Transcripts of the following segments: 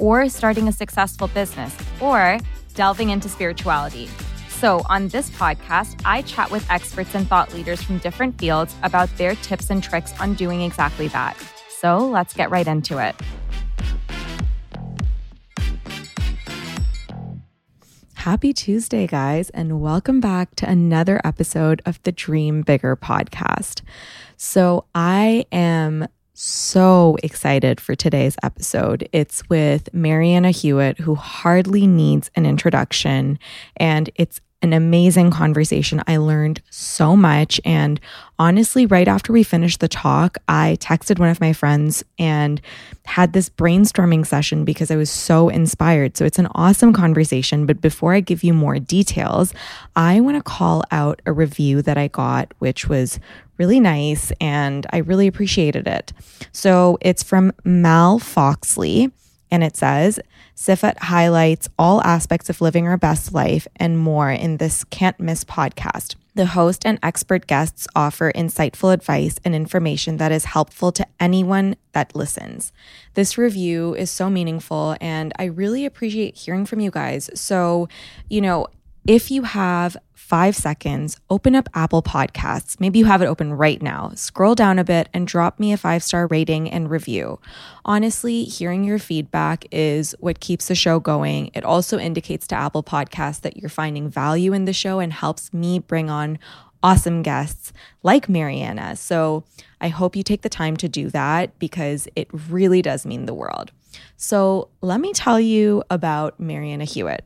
or starting a successful business, or delving into spirituality. So, on this podcast, I chat with experts and thought leaders from different fields about their tips and tricks on doing exactly that. So, let's get right into it. Happy Tuesday, guys, and welcome back to another episode of the Dream Bigger podcast. So, I am so excited for today's episode. It's with Marianna Hewitt, who hardly needs an introduction, and it's an amazing conversation. I learned so much. And honestly, right after we finished the talk, I texted one of my friends and had this brainstorming session because I was so inspired. So it's an awesome conversation. But before I give you more details, I want to call out a review that I got, which was really nice and I really appreciated it. So it's from Mal Foxley and it says, Sifat highlights all aspects of living our best life and more in this can't miss podcast. The host and expert guests offer insightful advice and information that is helpful to anyone that listens. This review is so meaningful and I really appreciate hearing from you guys. So, you know, if you have five seconds, open up Apple Podcasts. Maybe you have it open right now. Scroll down a bit and drop me a five star rating and review. Honestly, hearing your feedback is what keeps the show going. It also indicates to Apple Podcasts that you're finding value in the show and helps me bring on awesome guests like Marianna. So I hope you take the time to do that because it really does mean the world. So, let me tell you about Marianna Hewitt.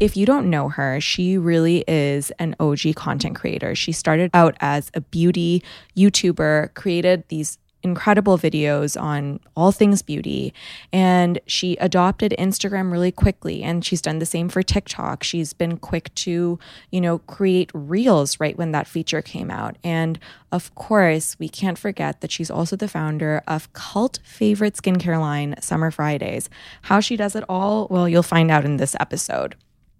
If you don't know her, she really is an OG content creator. She started out as a beauty YouTuber, created these incredible videos on all things beauty. And she adopted Instagram really quickly. And she's done the same for TikTok. She's been quick to, you know, create reels right when that feature came out. And of course, we can't forget that she's also the founder of cult favorite skincare line, Summer Fridays. How she does it all, well, you'll find out in this episode.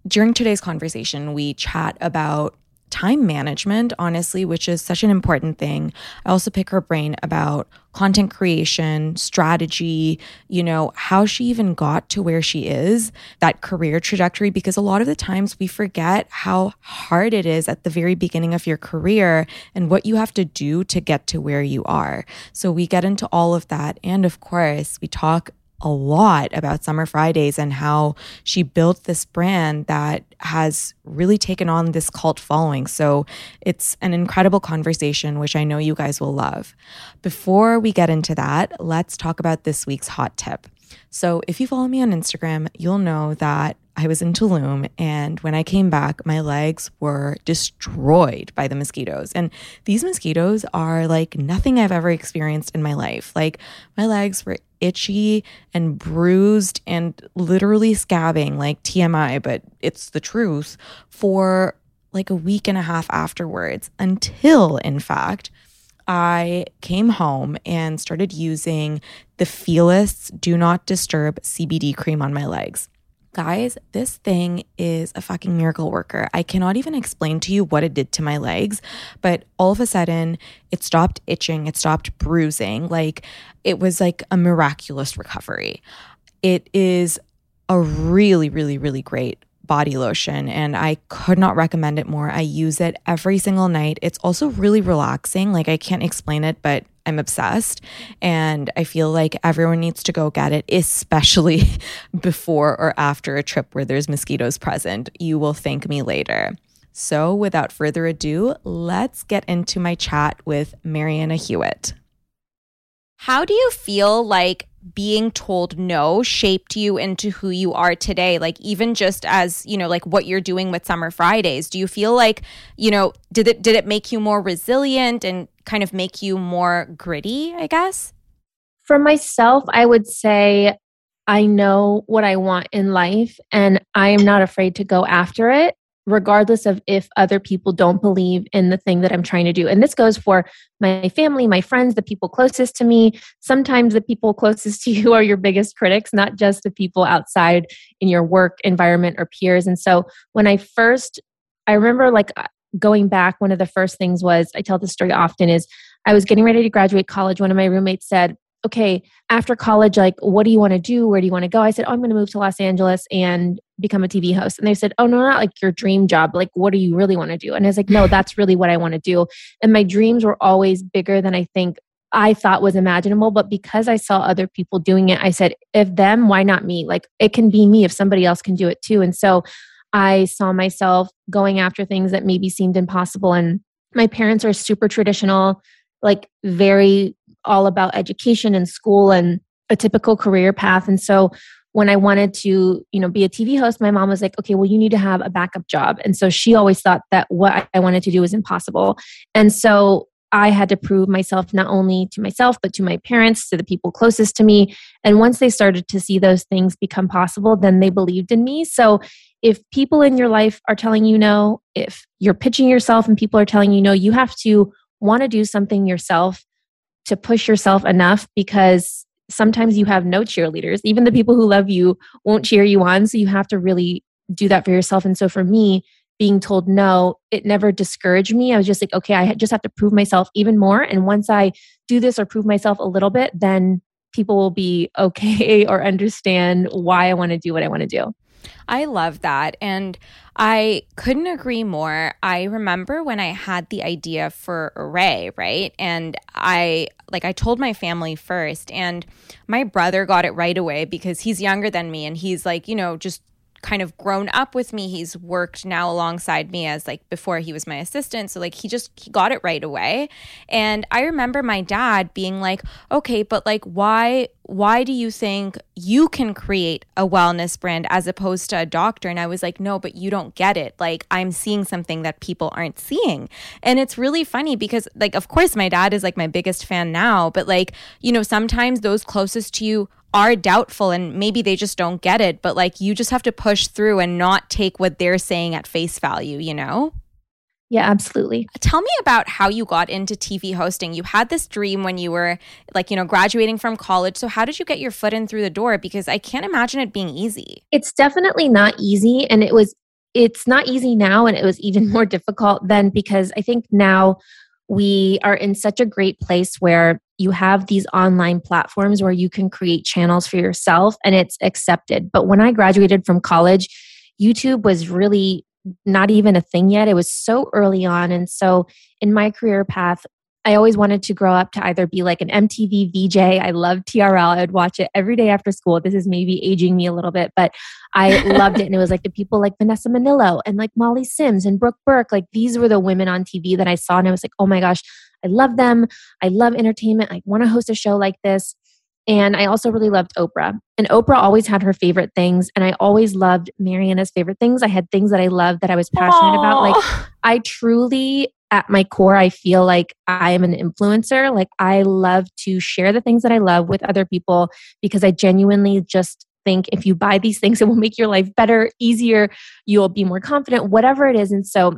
During today's conversation, we chat about time management, honestly, which is such an important thing. I also pick her brain about content creation, strategy, you know, how she even got to where she is, that career trajectory, because a lot of the times we forget how hard it is at the very beginning of your career and what you have to do to get to where you are. So we get into all of that. And of course, we talk a lot about Summer Fridays and how she built this brand that has really taken on this cult following. So it's an incredible conversation, which I know you guys will love. Before we get into that, let's talk about this week's hot tip. So if you follow me on Instagram, you'll know that I was in Tulum, and when I came back, my legs were destroyed by the mosquitoes. And these mosquitoes are like nothing I've ever experienced in my life. Like, my legs were itchy and bruised and literally scabbing, like TMI, but it's the truth, for like a week and a half afterwards, until, in fact, I came home and started using the Feelist Do Not Disturb CBD cream on my legs. Guys, this thing is a fucking miracle worker. I cannot even explain to you what it did to my legs, but all of a sudden it stopped itching, it stopped bruising. Like it was like a miraculous recovery. It is a really, really, really great body lotion and I could not recommend it more. I use it every single night. It's also really relaxing. Like I can't explain it, but I'm obsessed and I feel like everyone needs to go get it, especially before or after a trip where there's mosquitoes present. You will thank me later. So, without further ado, let's get into my chat with Marianna Hewitt. How do you feel like being told no shaped you into who you are today. Like even just as you know like what you're doing with summer fridays do you feel like you know did it did it make you more resilient and kind of make you more gritty i guess? For myself i would say i know what i want in life and i am not afraid to go after it regardless of if other people don't believe in the thing that I'm trying to do. And this goes for my family, my friends, the people closest to me. Sometimes the people closest to you are your biggest critics, not just the people outside in your work environment or peers. And so when I first, I remember like uh, going back, one of the first things was I tell this story often is I was getting ready to graduate college. One of my roommates said, okay, after college, like, what do you want to do? Where do you want to go? I said, oh, I'm going to move to Los Angeles and become a TV host. And they said, oh, no, not like your dream job. Like, what do you really want to do? And I was like, no, that's really what I want to do. And my dreams were always bigger than I think I thought was imaginable. But because I saw other people doing it, I said, if them, why not me? Like, it can be me if somebody else can do it too. And so I saw myself going after things that maybe seemed impossible. And my parents are super traditional, like very all about education and school and a typical career path. And so when I wanted to, you know, be a TV host, my mom was like, okay, well, you need to have a backup job. And so she always thought that what I wanted to do was impossible. And so I had to prove myself not only to myself, but to my parents, to the people closest to me. And once they started to see those things become possible, then they believed in me. So if people in your life are telling you no, if you're pitching yourself and people are telling you no, you have to want to do something yourself to push yourself enough because sometimes you have no cheerleaders. Even the people who love you won't cheer you on. So you have to really do that for yourself. And so for me, being told no, it never discouraged me. I was just like, okay, I just have to prove myself even more. And once I do this or prove myself a little bit, then people will be okay or understand why I want to do what I want to do. I love that. And I couldn't agree more. I remember when I had the idea for Arrae, right? And I like I told my family first and my brother got it right away because he's younger than me and he's like, you know, just kind of grown up with me. He's worked now alongside me as like before he was my assistant. So like he just he got it right away. And I remember my dad being like, "Okay, but like why why do you think you can create a wellness brand as opposed to a doctor?" And I was like, "No, but you don't get it. Like I'm seeing something that people aren't seeing." And it's really funny because like of course my dad is like my biggest fan now, but like, you know, sometimes those closest to you are doubtful and maybe they just don't get it, but like you just have to push through and not take what they're saying at face value, you know? Yeah, absolutely. Tell me about how you got into TV hosting. You had this dream when you were like, you know, graduating from college. So how did you get your foot in through the door because I can't imagine it being easy. It's definitely not easy and it was it's not easy now and it was even more difficult then because I think now we are in such a great place where you have these online platforms where you can create channels for yourself and it's accepted. But when I graduated from college, YouTube was really not even a thing yet. It was so early on. And so in my career path, I always wanted to grow up to either be like an MTV VJ. I loved TRL. I'd watch it every day after school. This is maybe aging me a little bit, but I loved it. And it was like the people like Vanessa Minnillo and like Molly Sims and Brooke Burke. Like these were the women on TV that I saw. And I was like, oh my gosh, I love them. I love entertainment. I want to host a show like this. And I also really loved Oprah. And Oprah always had her favorite things. And I always loved Marianna's favorite things. I had things that I loved that I was passionate Aww. about. Like, I truly at my core, I feel like I am an influencer. Like I love to share the things that I love with other people because I genuinely just think if you buy these things, it will make your life better, easier, you'll be more confident, whatever it is. And so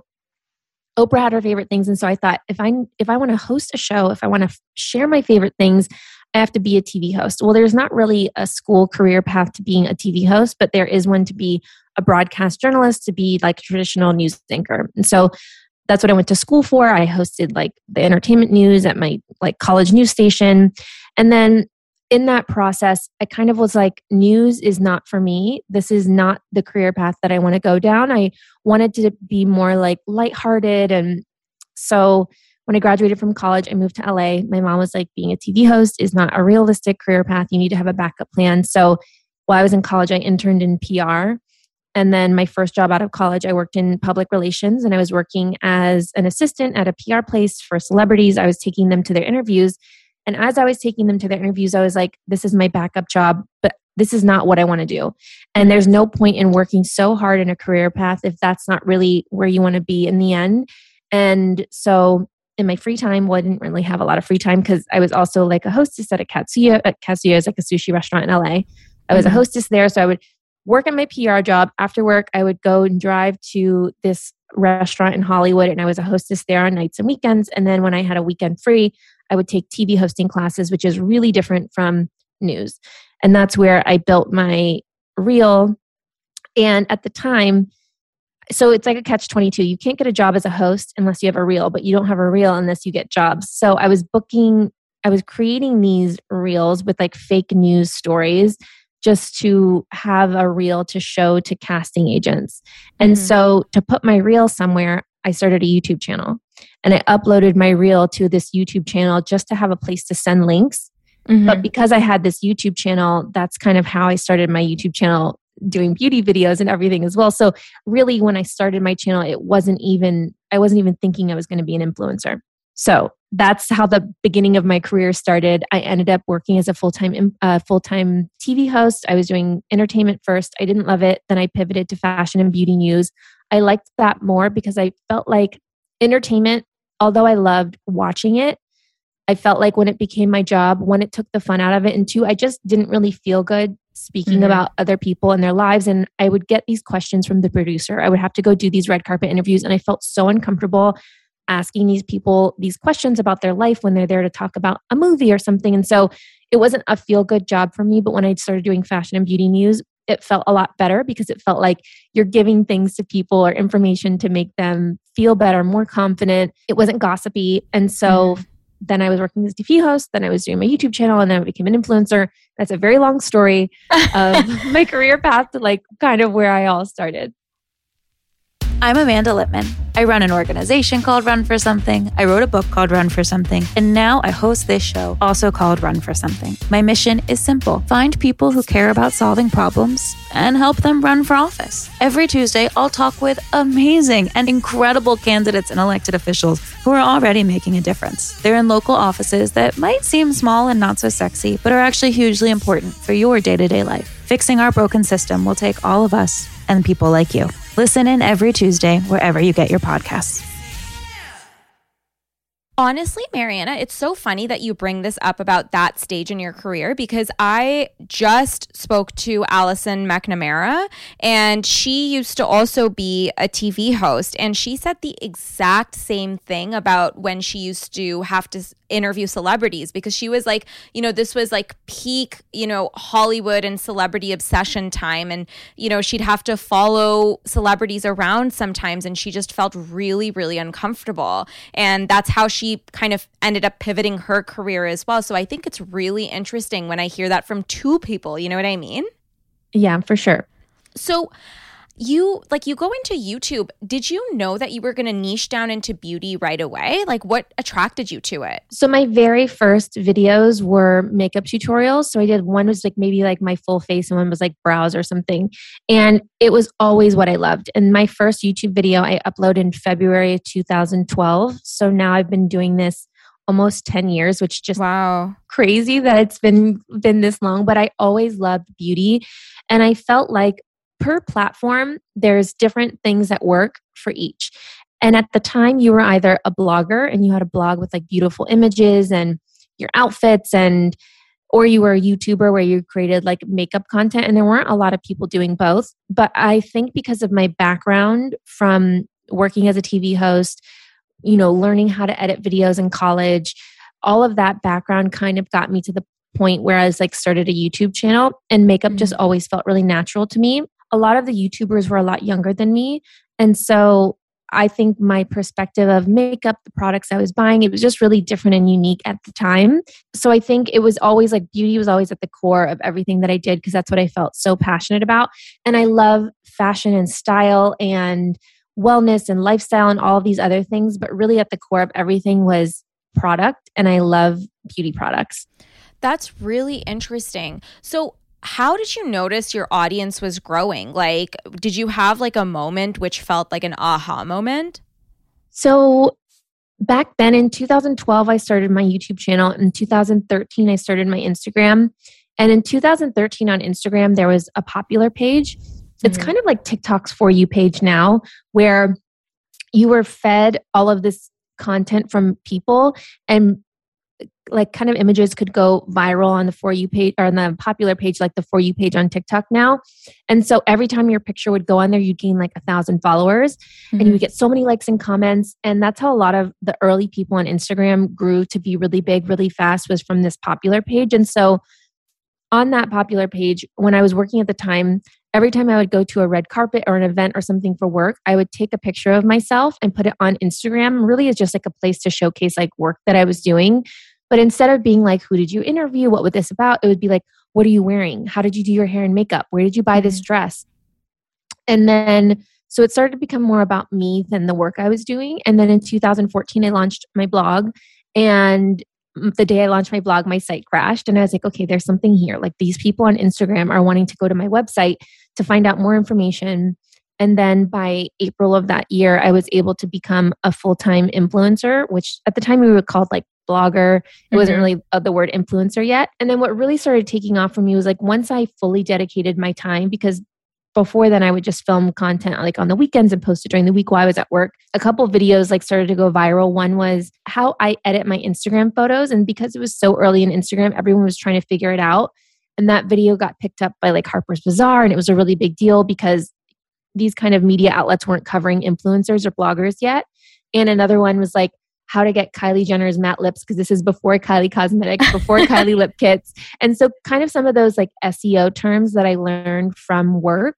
Oprah had her favorite things. And so I thought if I if I want to host a show, if I want to f- share my favorite things, I have to be a TV host. Well, there's not really a school career path to being a TV host, but there is one to be a broadcast journalist, to be like a traditional news anchor. And so that's what I went to school for. I hosted like the entertainment news at my like college news station. And then in that process, I kind of was like, news is not for me. This is not the career path that I want to go down. I wanted to be more like lighthearted. And so when I graduated from college, I moved to LA. My mom was like, being a TV host is not a realistic career path. You need to have a backup plan. So while I was in college, I interned in PR. And then my first job out of college, I worked in public relations and I was working as an assistant at a PR place for celebrities. I was taking them to their interviews. And as I was taking them to their interviews, I was like, this is my backup job, but this is not what I want to do. And there's no point in working so hard in a career path if that's not really where you want to be in the end. And so in my free time, well, I didn't really have a lot of free time because I was also like a hostess at a Katsuya. At Katsuya is like a sushi restaurant in LA. I was mm-hmm. a hostess there, so I would work at my PR job. After work, I would go and drive to this restaurant in Hollywood, and I was a hostess there on nights and weekends. And then when I had a weekend free, I would take TV hosting classes, which is really different from news. And that's where I built my reel. And at the time, so it's like a catch 22. You can't get a job as a host unless you have a reel, but you don't have a reel unless you get jobs. So I was booking, I was creating these reels with like fake news stories just to have a reel to show to casting agents. And mm-hmm. so to put my reel somewhere, I started a YouTube channel and I uploaded my reel to this YouTube channel just to have a place to send links. Mm-hmm. But because I had this YouTube channel, that's kind of how I started my YouTube channel doing beauty videos and everything as well. So really when I started my channel, it wasn't even I wasn't even thinking I was going to be an influencer. So that's how the beginning of my career started. I ended up working as a full time uh, full time TV host. I was doing entertainment first. I didn't love it. Then I pivoted to fashion and beauty news. I liked that more because I felt like entertainment, although I loved watching it, I felt like when it became my job, when it took the fun out of it, and two, I just didn't really feel good speaking mm-hmm. about other people and their lives. And I would get these questions from the producer. I would have to go do these red carpet interviews, and I felt so uncomfortable asking these people these questions about their life when they're there to talk about a movie or something. And so it wasn't a feel good job for me. But when I started doing fashion and beauty news, it felt a lot better because it felt like you're giving things to people or information to make them feel better, more confident. It wasn't gossipy. And so mm-hmm. Then I was working as a TV host, then I was doing my YouTube channel, and then I became an influencer. That's a very long story of my career path to like kind of where I all started. I'm Amanda Litman. I run an organization called Run for Something. I wrote a book called Run for Something. And now I host this show, also called Run for Something. My mission is simple find people who care about solving problems and help them run for office. Every Tuesday, I'll talk with amazing and incredible candidates and elected officials who are already making a difference. They're in local offices that might seem small and not so sexy, but are actually hugely important for your day to day life. Fixing our broken system will take all of us and people like you. Listen in every Tuesday wherever you get your podcasts. Honestly, Marianna, it's so funny that you bring this up about that stage in your career because I just spoke to Allison McNamara and she used to also be a TV host and she said the exact same thing about when she used to have to interview celebrities because she was like, you know, this was like peak, you know, Hollywood and celebrity obsession time. And, you know, she'd have to follow celebrities around sometimes. And she just felt really, really uncomfortable. And that's how she kind of ended up pivoting her career as well. So I think it's really interesting when I hear that from two people. You know what I mean? Yeah, for sure. So, you like you go into YouTube. Did you know that you were going to niche down into beauty right away? Like what attracted you to it? So my very first videos were makeup tutorials. So I did one was like maybe like my full face and one was like brows or something. And it was always what I loved. And my first YouTube video I uploaded in February of 2012. So now I've been doing this almost 10 years which just wow crazy that it's been been this long but i always loved beauty and i felt like per platform, there's different things that work for each. And at the time, you were either a blogger and you had a blog with like beautiful images and your outfits and or you were a YouTuber where you created like makeup content and there weren't a lot of people doing both. But I think because of my background from working as a TV host, you know, learning how to edit videos in college, all of that background kind of got me to the point where I was like started a YouTube channel and makeup mm-hmm. just always felt really natural to me. A lot of the YouTubers were a lot younger than me. And so I think my perspective of makeup, the products I was buying, it was just really different and unique at the time. So I think it was always like beauty was always at the core of everything that I did because that's what I felt so passionate about. And I love fashion and style and wellness and lifestyle and all these other things. But really at the core of everything was product. And I love beauty products. That's really interesting. So, how did you notice your audience was growing? Like, did you have like a moment which felt like an aha moment? So, back then in 2012, I started my YouTube channel. In 2013, I started my Instagram. And in 2013 on Instagram, there was a popular page. It's mm-hmm. kind of like TikTok's For You page now, where you were fed all of this content from people and like kind of images could go viral on the for you page or on the popular page like the for you page on tiktok now and so every time your picture would go on there you'd gain like a thousand followers mm-hmm. and you would get so many likes and comments and that's how a lot of the early people on instagram grew to be really big really fast was from this popular page and so on that popular page when i was working at the time every time I would go to a red carpet or an event or something for work, I would take a picture of myself and put it on Instagram. Really, is just like a place to showcase like work that I was doing. But instead of being like, who did you interview? What was this about? It would be like, what are you wearing? How did you do your hair and makeup? Where did you buy this mm-hmm. dress? And then, so it started to become more about me than the work I was doing. And then in 2014, I launched my blog. And the day I launched my blog, my site crashed. And I was like, okay, there's something here. Like these people on Instagram are wanting to go to my website to find out more information. And then by April of that year, I was able to become a full time influencer, which at the time we were called like blogger. It mm-hmm. wasn't really uh, the word influencer yet. And then what really started taking off for me was like once I fully dedicated my time, because before then I would just film content like on the weekends and post it during the week while I was at work. A couple videos like started to go viral. One was how I edit my Instagram photos. And because it was so early in Instagram, everyone was trying to figure it out. And that video got picked up by like Harper's Bazaar and it was a really big deal because these kind of media outlets weren't covering influencers or bloggers yet. And another one was like how to get Kylie Jenner's matte lips because this is before Kylie Cosmetics, before Kylie lip kits. And so, kind of some of those like SEO terms that I learned from work,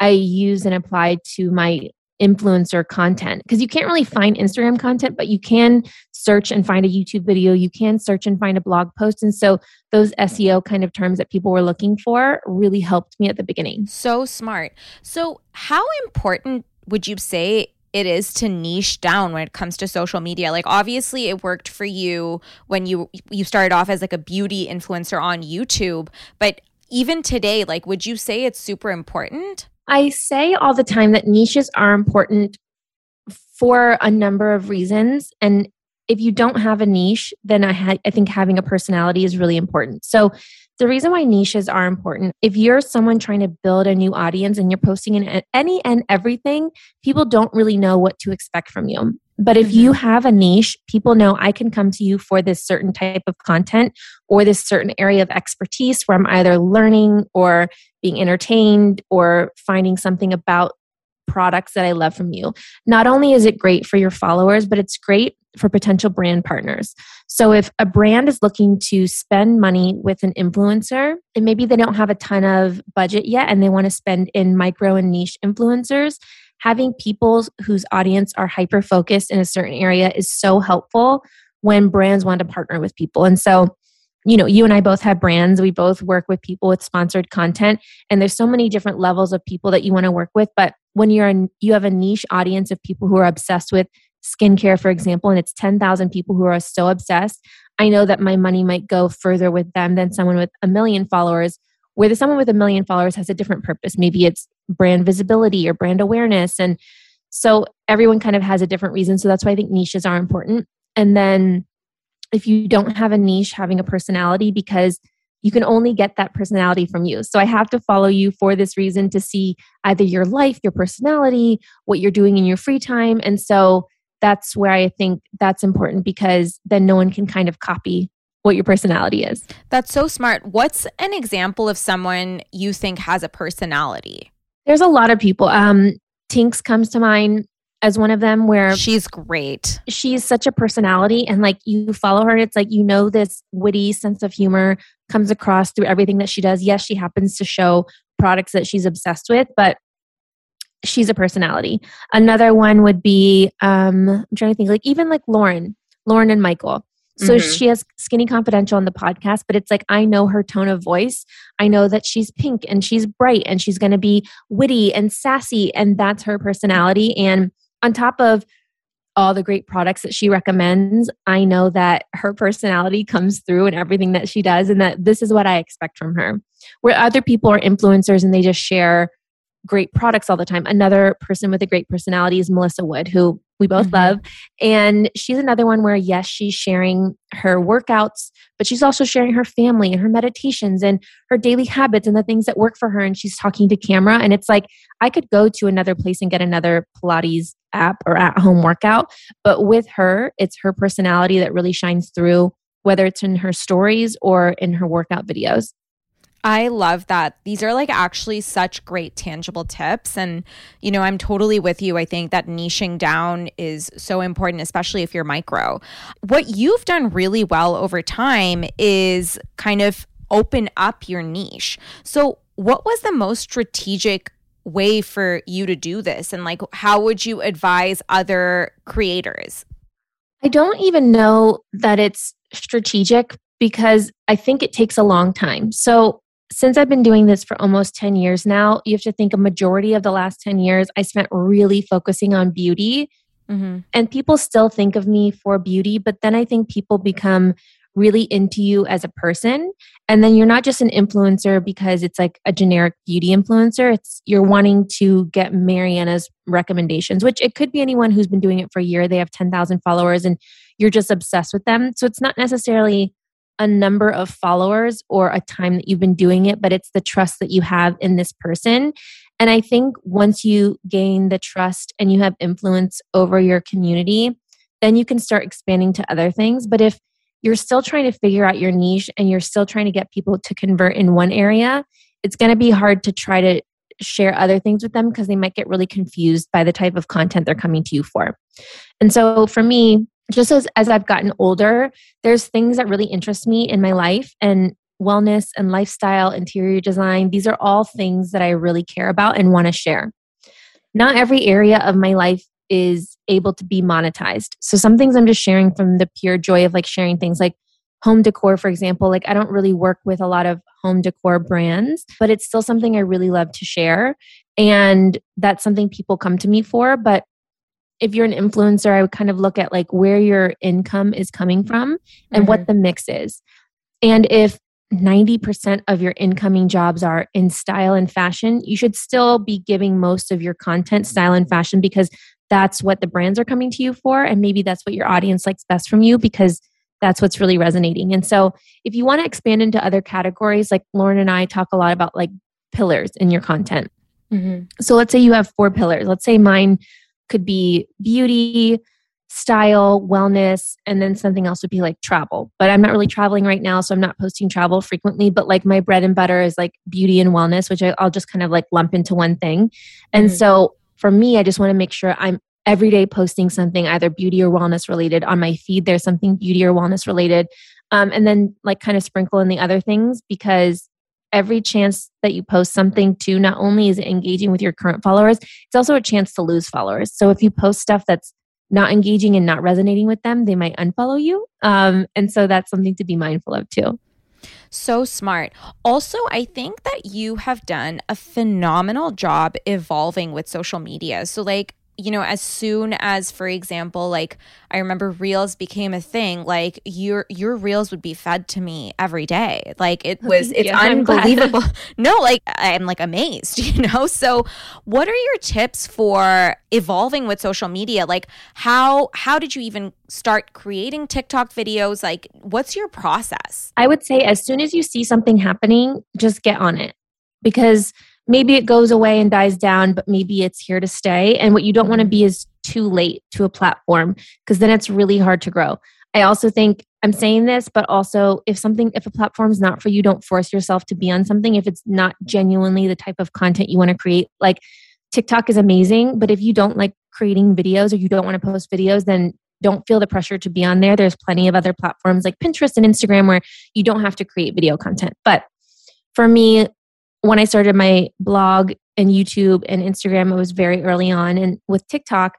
I use and apply to my influencer content because you can't really find Instagram content, but you can search and find a YouTube video. You can search and find a blog post. And so, those SEO kind of terms that people were looking for really helped me at the beginning. So smart. So, how important would you say it is to niche down when it comes to social media like obviously it worked for you when you you started off as like a beauty influencer on YouTube but even today like would you say it's super important I say all the time that niches are important for a number of reasons and if you don't have a niche then I ha- I think having a personality is really important so the reason why niches are important, if you're someone trying to build a new audience and you're posting in any and everything, people don't really know what to expect from you. But if you mm-hmm. have a niche, people know I can come to you for this certain type of content or this certain area of expertise where I'm either learning or being entertained or finding something about products that I love from you. Not only is it great for your followers, but it's great for potential brand partners. So if a brand is looking to spend money with an influencer and maybe they don't have a ton of budget yet and they want to spend in micro and niche influencers, having people whose audience are hyper focused in a certain area is so helpful when brands want to partner with people. And so you know, you and I both have brands. We both work with people with sponsored content, and there's so many different levels of people that you want to work with. But when you're in, you have a niche audience of people who are obsessed with skincare, for example, and it's 10,000 people who are so obsessed, I know that my money might go further with them than someone with a million followers, where the someone with a million followers has a different purpose. Maybe it's brand visibility or brand awareness. And so everyone kind of has a different reason. So that's why I think niches are important. And then if you don't have a niche, having a personality, because you can only get that personality from you. So I have to follow you for this reason to see either your life, your personality, what you're doing in your free time. And so that's where I think that's important because then no one can kind of copy what your personality is. That's so smart. What's an example of someone you think has a personality? There's a lot of people. Um, Tinx comes to mind. as one of them where she's great. She's such a personality and like you follow her it's like you know this witty sense of humor comes across through everything that she does. Yes, she happens to show products that she's obsessed with, but she's a personality. Another one would be um I'm trying to think like even like Lauryn, Lauryn and Michael. So mm-hmm. she has Skinny Confidential on the podcast, but it's like I know her tone of voice. I know that she's pink and she's bright and she's going to be witty and sassy and that's her personality and on top of all the great products that she recommends, I know that her personality comes through in everything that she does and that this is what I expect from her. Where other people are influencers and they just share great products all the time. Another person with a great personality is Melissa Wood, who we both mm-hmm. love. And she's another one where, yes, she's sharing her workouts, but she's also sharing her family and her meditations and her daily habits and the things that work for her. And she's talking to camera. And it's like, I could go to another place and get another Pilates app or at home workout. But with her, it's her personality that really shines through, whether it's in her stories or in her workout videos. I love that. These are like actually such great tangible tips. And, you know, I'm totally with you. I think that niching down is so important, especially if you're micro. What you've done really well over time is kind of open up your niche. So, what was the most strategic way for you to do this? And, like, how would you advise other creators? I don't even know that it's strategic because I think it takes a long time. So, since I've been doing this for almost 10 years now, you have to think a majority of the last 10 years I spent really focusing on beauty. Mm-hmm. And people still think of me for beauty, but then I think people become really into you as a person. And then you're not just an influencer because it's like a generic beauty influencer. It's you're wanting to get Marianna's recommendations, which it could be anyone who's been doing it for a year. They have 10,000 followers and you're just obsessed with them. So it's not necessarily a number of followers or a time that you've been doing it, but it's the trust that you have in this person. And I think once you gain the trust and you have influence over your community, then you can start expanding to other things. But if you're still trying to figure out your niche and you're still trying to get people to convert in one area, it's going to be hard to try to share other things with them because they might get really confused by the type of content they're coming to you for. And so for me, just as, as I've gotten older, there's things that really interest me in my life and wellness and lifestyle, interior design. These are all things that I really care about and want to share. Not every area of my life is able to be monetized. So some things I'm just sharing from the pure joy of like sharing things like home decor, for example. Like I don't really work with a lot of home decor brands, but it's still something I really love to share. And that's something people come to me for. But if you're an influencer, I would kind of look at like where your income is coming from and mm-hmm. what the mix is. And if 90% of your incoming jobs are in style and fashion, you should still be giving most of your content style and fashion because that's what the brands are coming to you for. And maybe that's what your audience likes best from you because that's what's really resonating. And so if you want to expand into other categories, like Lauren and I talk a lot about like pillars in your content. Mm-hmm. So let's say you have four pillars. Let's say mine could be beauty, style, wellness, and then something else would be like travel. But I'm not really traveling right now, so I'm not posting travel frequently. But like my bread and butter is like beauty and wellness, which I, will just kind of like lump into one thing. And mm-hmm. so for me, I just want to make sure I'm every day posting something either beauty or wellness related on my feed. There's something beauty or wellness related. Um, and then like kind of sprinkle in the other things because every chance that you post something to not only is it engaging with your current followers it's also a chance to lose followers so if you post stuff that's not engaging and not resonating with them they might unfollow you um, and so that's something to be mindful of too so smart. Also, I think that you have done a phenomenal job evolving with social media. So, like, you know, as soon as, for example, like I remember reels became a thing, like your your reels would be fed to me every day. Like it was it's yeah, unbelievable. no, like I'm like amazed, you know? So what are your tips for evolving with social media? Like how how did you even start creating TikTok videos? Like what's your process? I would say as soon as you see something happening, just get on it. Because maybe it goes away and dies down, but maybe it's here to stay. And what you don't want to be is too late to a platform because then it's really hard to grow. I also think I'm saying this, but also if something, if a platform is not for you, don't force yourself to be on something. If it's not genuinely the type of content you want to create, like TikTok is amazing, but if you don't like creating videos or you don't want to post videos, then don't feel the pressure to be on there. There's plenty of other platforms like Pinterest and Instagram where you don't have to create video content. But for me, when I started my blog and YouTube and Instagram, it was very early on. And with TikTok,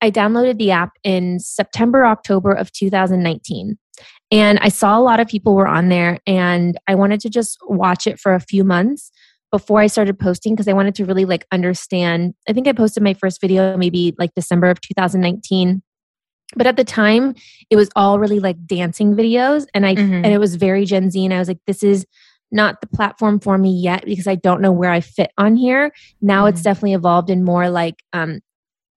I downloaded the app in September, October of 2019. And I saw a lot of people were on there, and I wanted to just watch it for a few months before I started posting because I wanted to really like understand. I think I posted my first video maybe like December of 2019. But at the time, it was all really like dancing videos and I mm-hmm. and it was very Gen Z and I was like this is not the platform for me yet because I don't know where I fit on here. Now mm-hmm. it's definitely evolved in more like um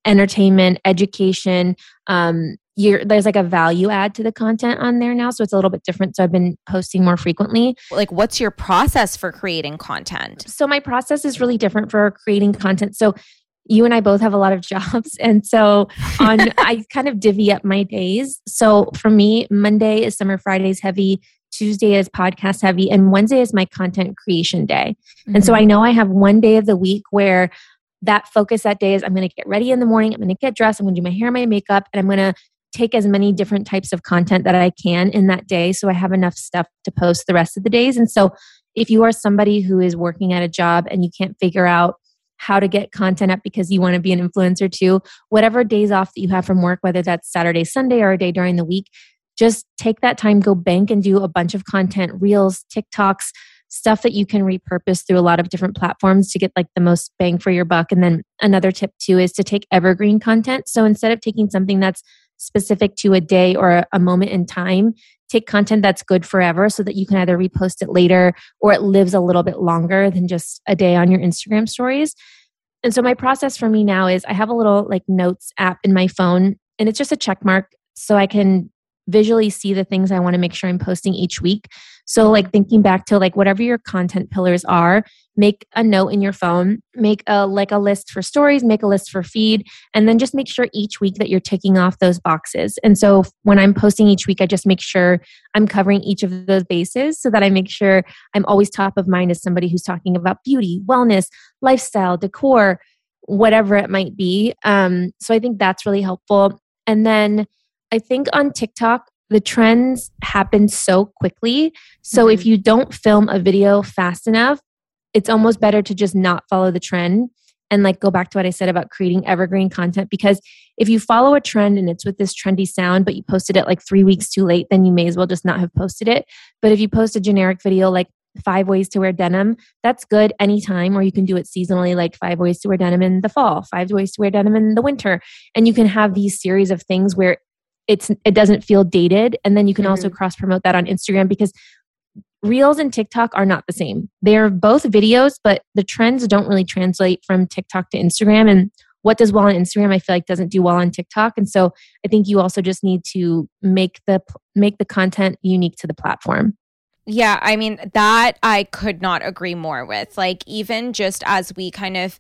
entertainment, education, um there's like a value add to the content on there now so it's a little bit different so i've been posting more frequently like what's your process for creating content so my process is really different for creating content so you and i both have a lot of jobs and so on i kind of divvy up my days so for me monday is summer fridays heavy tuesday is podcast heavy and wednesday is my content creation day mm-hmm. and so mm-hmm. i know i have one day of the week where that focus that day is I'm going to get ready in the morning. I'm going to get dressed. I'm going to do my hair, my makeup, and I'm going to take as many different types of content that I can in that day so I have enough stuff to post the rest of the days. And so if you are somebody who is working at a job and you can't figure out how to get content up because you want to be an influencer too, whatever days off that you have from work, whether that's Saturday, Sunday, or a day during the week, just take that time, go bank and do a bunch of content, reels, TikToks, stuff that you can repurpose through a lot of different platforms to get like the most bang for your buck. And then another tip too is to take evergreen content. So instead of taking something that's specific to a day or a moment in time. Take content that's good forever so that you can either repost it later or it lives a little bit longer than just a day on your Instagram stories. And so my process for me now is I have a little like notes app in my phone and it's just a check mark so I can visually see the things I want to make sure I'm posting each week. So like thinking back to like whatever your content pillars are, make a note in your phone, make a like a list for stories, make a list for feed, and then just make sure each week that you're ticking off those boxes. And so when I'm posting each week, I just make sure I'm covering each of those bases so that I make sure I'm always top of mind as somebody who's talking about beauty, wellness, lifestyle, decor, whatever it might be. Um, so I think that's really helpful. And then I think on TikTok, the trends happen so quickly. So mm-hmm. if you don't film a video fast enough, it's almost better to just not follow the trend and like go back to what I said about creating evergreen content because if you follow a trend and it's with this trendy sound but you posted it like 3 weeks too late then you may as well just not have posted it but if you post a generic video like 5 ways to wear denim that's good anytime or you can do it seasonally like 5 ways to wear denim in the fall 5 ways to wear denim in the winter and you can have these series of things where it's it doesn't feel dated and then you can mm-hmm. also cross promote that on Instagram because Reels and TikTok are not the same. They're both videos, but the trends don't really translate from TikTok to Instagram and what does well on Instagram I feel like doesn't do well on TikTok and so I think you also just need to make the make the content unique to the platform. Yeah, I mean, that I could not agree more with. Like, even just as we kind of,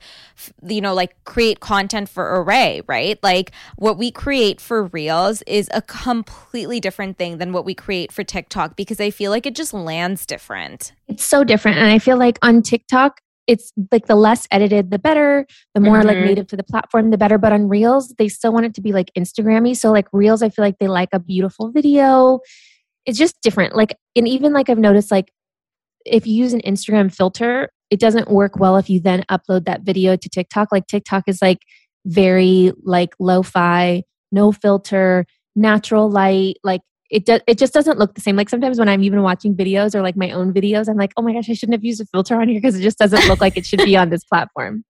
you know, like create content for Arrae, right? Like, what we create for Reels is a completely different thing than what we create for TikTok because I feel like it just lands different. It's so different. And I feel like on TikTok, it's like the less edited, the better. The more mm-hmm. like native to the platform, the better. But on Reels, they still want it to be like Instagrammy. So, like, Reels, I feel like they like a beautiful video it's just different. Like, and even like I've noticed, like, if you use an Instagram filter, it doesn't work well if you then upload that video to TikTok. Like, TikTok is like very like lo fi, no filter, natural light. Like, it does it just doesn't look the same like sometimes when i'm even watching videos or like my own videos i'm like oh my gosh i shouldn't have used a filter on here because it just doesn't look like it should be on this platform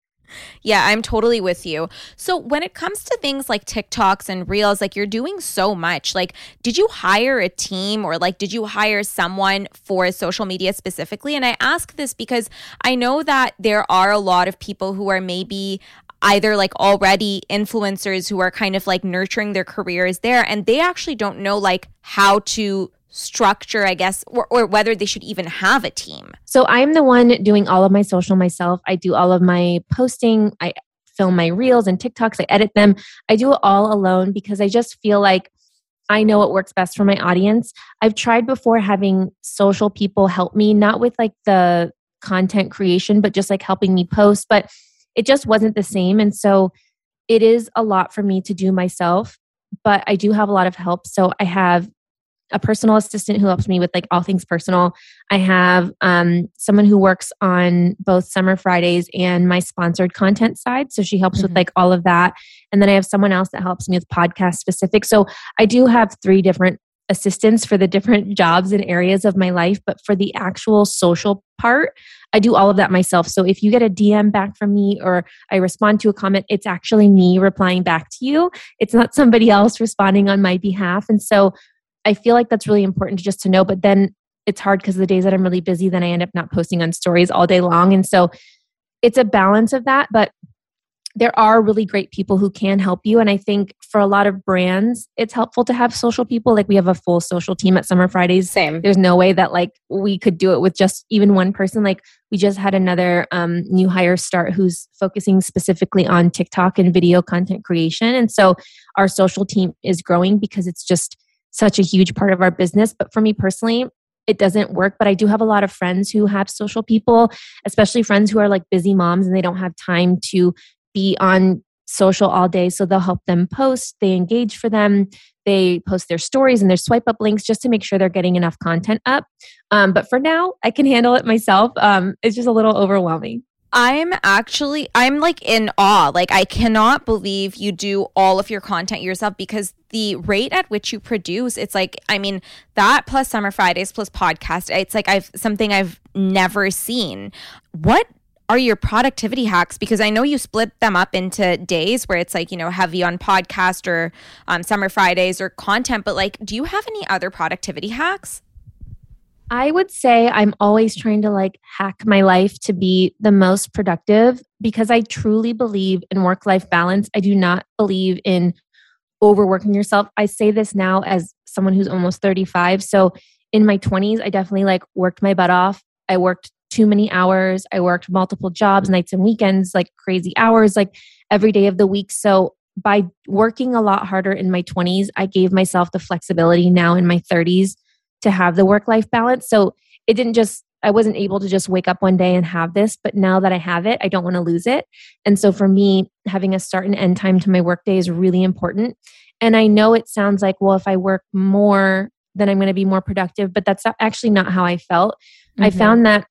yeah, I'm totally with you. So, when it comes to things like TikToks and Reels, like you're doing so much. Like, did you hire a team or like did you hire someone for social media specifically? And I ask this because I know that there are a lot of people who are maybe either like already influencers who are kind of like nurturing their careers there and they actually don't know like how to structure, I guess, or, or whether they should even have a team? So I'm the one doing all of my social myself. I do all of my posting. I film my reels and TikToks. I edit them. I do it all alone because I just feel like I know what works best for my audience. I've tried before having social people help me, not with like the content creation, but just like helping me post. But it just wasn't the same. And so it is a lot for me to do myself, but I do have a lot of help. So I have a personal assistant who helps me with like all things personal. I have um, someone who works on both Summer Fridays and my sponsored content side. So she helps mm-hmm. with like all of that. And then I have someone else that helps me with podcast specific. So I do have three different assistants for the different jobs and areas of my life. But for the actual social part, I do all of that myself. So if you get a DM back from me or I respond to a comment, it's actually me replying back to you. It's not somebody else responding on my behalf. And so I feel like that's really important just to know. But then it's hard because the days that I'm really busy, then I end up not posting on stories all day long. And so it's a balance of that. But there are really great people who can help you. And I think for a lot of brands, it's helpful to have social people. Like we have a full social team at Summer Fridays. Same. There's no way that like we could do it with just even one person. Like we just had another um, new hire start who's focusing specifically on TikTok and video content creation. And so our social team is growing because it's just such a huge part of our business. But for me personally, it doesn't work. But I do have a lot of friends who have social people, especially friends who are like busy moms and they don't have time to be on social all day. So they'll help them post, they engage for them, they post their stories and their swipe up links just to make sure they're getting enough content up. Um, but for now, I can handle it myself. Um, it's just a little overwhelming. I'm actually I'm like in awe. Like I cannot believe you do all of your content yourself because the rate at which you produce, it's like I mean, that plus summer Fridays plus podcast, it's like I've something I've never seen. What are your productivity hacks? Because I know you split them up into days where it's like, you know, heavy on podcast or um, summer Fridays or content, but like, do you have any other productivity hacks? I would say I'm always trying to like hack my life to be the most productive because I truly believe in work life balance. I do not believe in overworking yourself. I say this now as someone who's almost 35. So in my 20s, I definitely like worked my butt off. I worked too many hours. I worked multiple jobs, nights and weekends, like crazy hours, like every day of the week. So by working a lot harder in my 20s, I gave myself the flexibility now in my 30s to have the work life balance. So it didn't just, I wasn't able to just wake up one day and have this, but now that I have it, I don't want to lose it. And so for me, having a start and end time to my workday is really important. And I know it sounds like, well, if I work more, then I'm going to be more productive, but that's actually not how I felt. Mm-hmm. I found that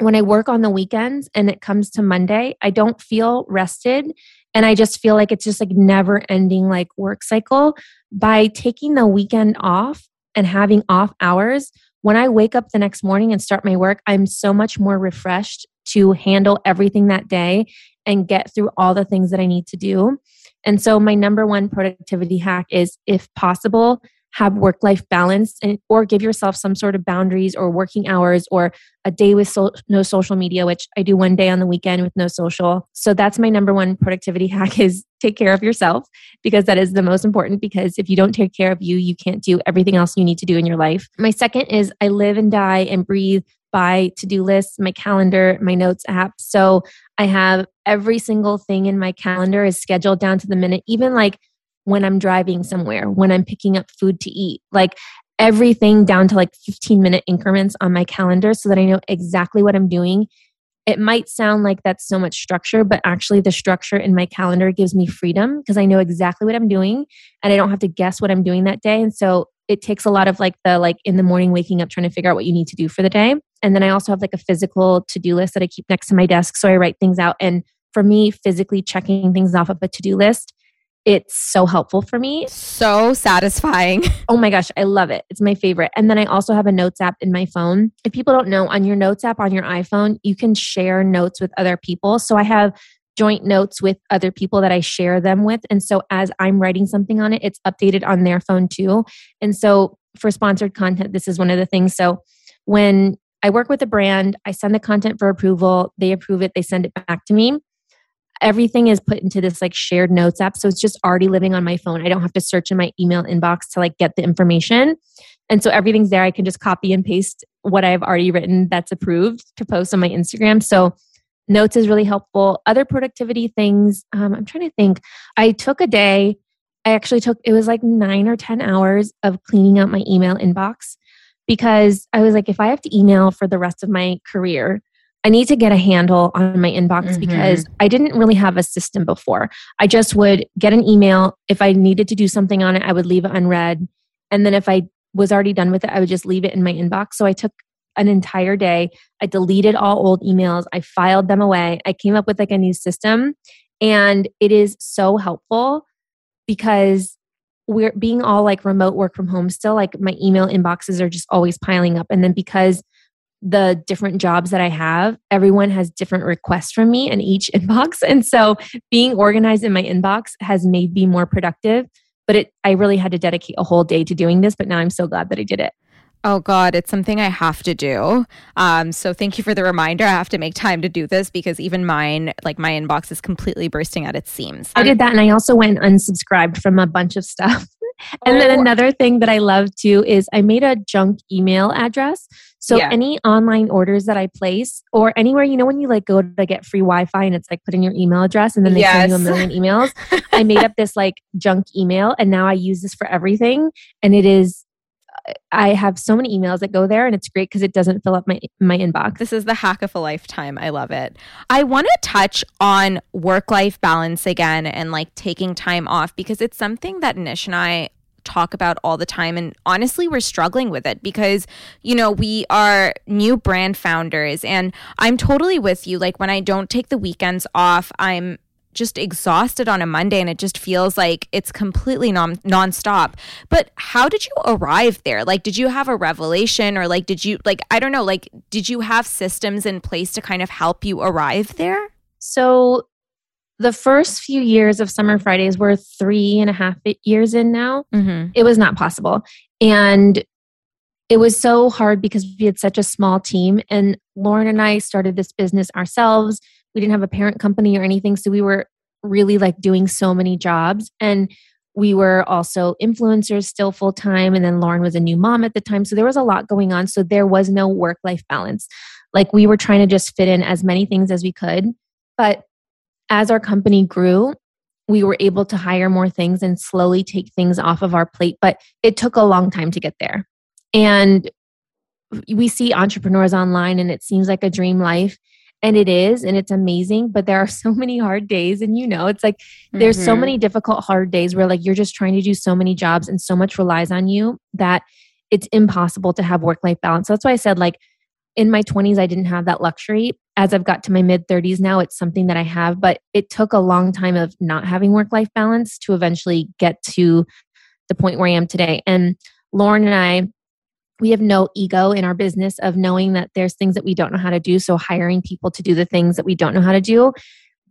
when I work on the weekends and it comes to Monday, I don't feel rested and I just feel like it's just like never ending like work cycle. By taking the weekend off, and having off hours, when I wake up the next morning and start my work, I'm so much more refreshed to handle everything that day and get through all the things that I need to do. And so, my number one productivity hack is if possible, have work life balance and or give yourself some sort of boundaries or working hours or a day with so, no social media which i do one day on the weekend with no social. So that's my number one productivity hack is take care of yourself because that is the most important because if you don't take care of you you can't do everything else you need to do in your life. My second is i live and die and breathe by to-do lists my calendar my notes app. So i have every single thing in my calendar is scheduled down to the minute even like when I'm driving somewhere, when I'm picking up food to eat, like everything down to like 15 minute increments on my calendar so that I know exactly what I'm doing. It might sound like that's so much structure, but actually, the structure in my calendar gives me freedom because I know exactly what I'm doing and I don't have to guess what I'm doing that day. And so it takes a lot of like the like in the morning waking up trying to figure out what you need to do for the day. And then I also have like a physical to do list that I keep next to my desk. So I write things out. And for me, physically checking things off of a to do list it's so helpful for me. So satisfying. Oh my gosh, I love it. It's my favorite. And then I also have a notes app in my phone. If people don't know, on your notes app on your iPhone, you can share notes with other people. So I have joint notes with other people that I share them with. And so as I'm writing something on it, it's updated on their phone too. And so for sponsored content, this is one of the things. So when I work with a brand, I send the content for approval, they approve it, they send it back to me everything is put into this like shared notes app so it's just already living on my phone. I don't have to search in my email inbox to like get the information. And so everything's there. I can just copy and paste what i've already written that's approved to post on my instagram. So notes is really helpful. Other productivity things um, i'm trying to think. I took a day i actually took it was like nine or ten hours of cleaning out my email inbox because i was like if i have to email for the rest of my career I need to get a handle on my inbox Mhm. because I didn't really have a system before. I just would get an email. If I needed to do something on it, I would leave it unread. And then if I was already done with it, I would just leave it in my inbox. So I took an entire day. I deleted all old emails. I filed them away. I came up with like a new system. And it is so helpful because we're being all like remote work from home still, like my email inboxes are just always piling up. And then because the different jobs that I have, everyone has different requests from me in each inbox. And so being organized in my inbox has made me more productive. But it I really had to dedicate a whole day to doing this, but now I'm so glad that I did it. Oh God, it's something I have to do. Um, so thank you for the reminder. I have to make time to do this because even mine, like my inbox, is completely bursting at its seams. I did that and I also went unsubscribed from a bunch of stuff. and then Oh. another thing that I love too is I made a junk email address. So Yeah. any online orders that I place or anywhere, you know, when you like go to get free Wi-Fi and it's like put in your email address and then they send you a million emails. I made up this like junk email and now I use this for everything. And it is I have so many emails that go there and it's great because it doesn't fill up my my inbox. This is the hack of a lifetime. I love it. I want to touch on work life balance again and like taking time off because it's something that Nish and I talk about all the time. And honestly, we're struggling with it because, you know, we are new brand founders. And I'm totally with you. Like when I don't take the weekends off, I'm just exhausted on a Monday and it just feels like it's completely non nonstop. But how did you arrive there? Like, did you have a revelation or like, did you, like, I don't know, like, did you have systems in place to kind of help you arrive there? So the first few years of Summer Fridays were three and a half years in now. Mm-hmm. It was not possible. And it was so hard because we had such a small team. And Lauren and I started this business ourselves. We didn't have a parent company or anything. So we were really like doing so many jobs. And we were also influencers still full time. And then Lauren was a new mom at the time. So there was a lot going on. So there was no work life balance. Like we were trying to just fit in as many things as we could. But as our company grew, we were able to hire more things and slowly take things off of our plate. But it took a long time to get there. And we see entrepreneurs online and it seems like a dream life. And it is, and it's amazing. But there are so many hard days. And you know, it's like there's so Mhm. many difficult, hard days where like you're just trying to do so many jobs and so much relies on you that it's impossible to have work life balance. So that's why I said, like, in my 20s, I didn't have that luxury. As I've got to my mid 30s now, it's something that I have, but it took a long time of not having work life balance to eventually get to the point where I am today. And Lauren and I, we have no ego in our business of knowing that there's things that we don't know how to do. So hiring people to do the things that we don't know how to do.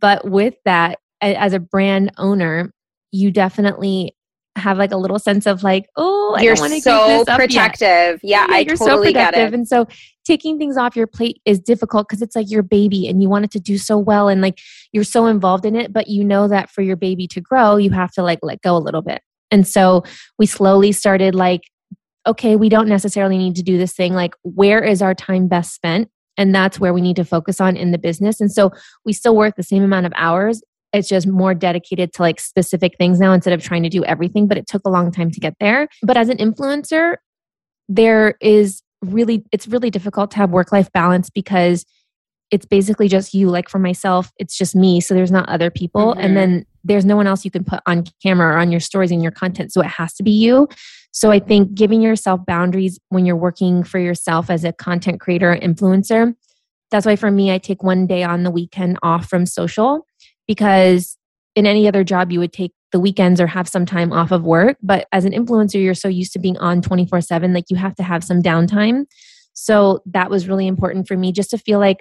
But with that, as a brand owner, you definitely have like a little sense of like, oh, I You're don't want to so give this up yet. protective. Yeah, I you're totally so get it. And so taking things off your plate is difficult because it's like your baby and you want it to do so well and like you're so involved in it, but you know that for your baby to grow, you have to like let go a little bit. And so we slowly started like, okay, we don't necessarily need to do this thing. Like, where is our time best spent? And that's where we need to focus on in the business. And so we still work the same amount of hours. It's just more dedicated to like specific things now instead of trying to do everything. But it took a long time to get there. But as an influencer, there is really, it's really difficult to have work life balance because it's basically just you. Like for myself, it's just me. So there's not other people. Mhm. And then there's no one else you can put on camera or on your stories and your content. So it has to be you. So I think giving yourself boundaries when you're working for yourself as a content creator, influencer, that's why for me, I take one day on the weekend off from social because in any other job, you would take the weekends or have some time off of work. But as an influencer, you're so used to being on 24 7, like you have to have some downtime. So that was really important for me just to feel like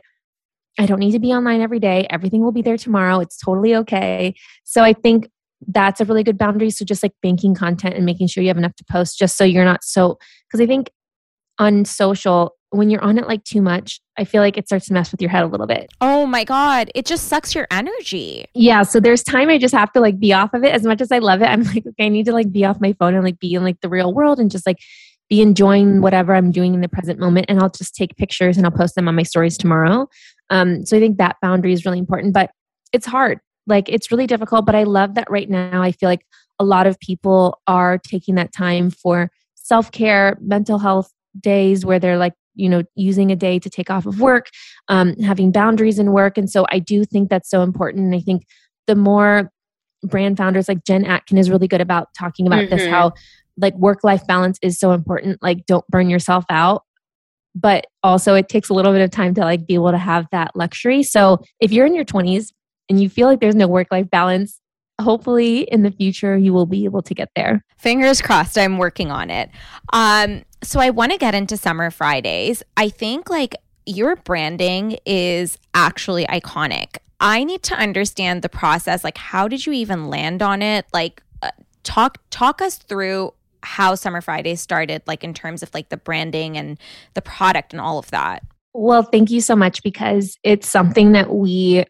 I don't need to be online every day. Everything will be there tomorrow. It's totally okay. So I think that's a really good boundary. So just like banking content and making sure you have enough to post just so you're not so, because I think on social, when you're on it like too much, I feel like it starts to mess with your head a little bit. Oh my God. It just sucks your energy. Yeah. So there's time I just have to like be off of it. As much as I love it, I'm like, okay, I need to like be off my phone and like be in like the real world and just like be enjoying whatever I'm doing in the present moment. And I'll just take pictures and I'll post them on my stories tomorrow. Um, so I think that boundary is really important, but it's hard. Like it's really difficult, but I love that right now. I feel like a lot of people are taking that time for self care, mental health days where they're like, you know, using a day to take off of work, um, having boundaries in work. And so I do think that's so important. And I think the more brand founders like Jen Atkin is really good about talking about mm-hmm. this, how like work life balance is so important. Like, don't burn yourself out. But also, it takes a little bit of time to like be able to have that luxury. So, if you're in your 20s and you feel like there's no work life balance, hopefully in the future you will be able to get there. Fingers crossed, I'm working on it. Um, so I want to get into Summer Fridays. I think like your branding is actually iconic. I need to understand the process. Like, how did you even land on it? Like, uh, talk talk us through how Summer Fridays started, like in terms of like the branding and the product and all of that. Well, thank you so much because it's something that we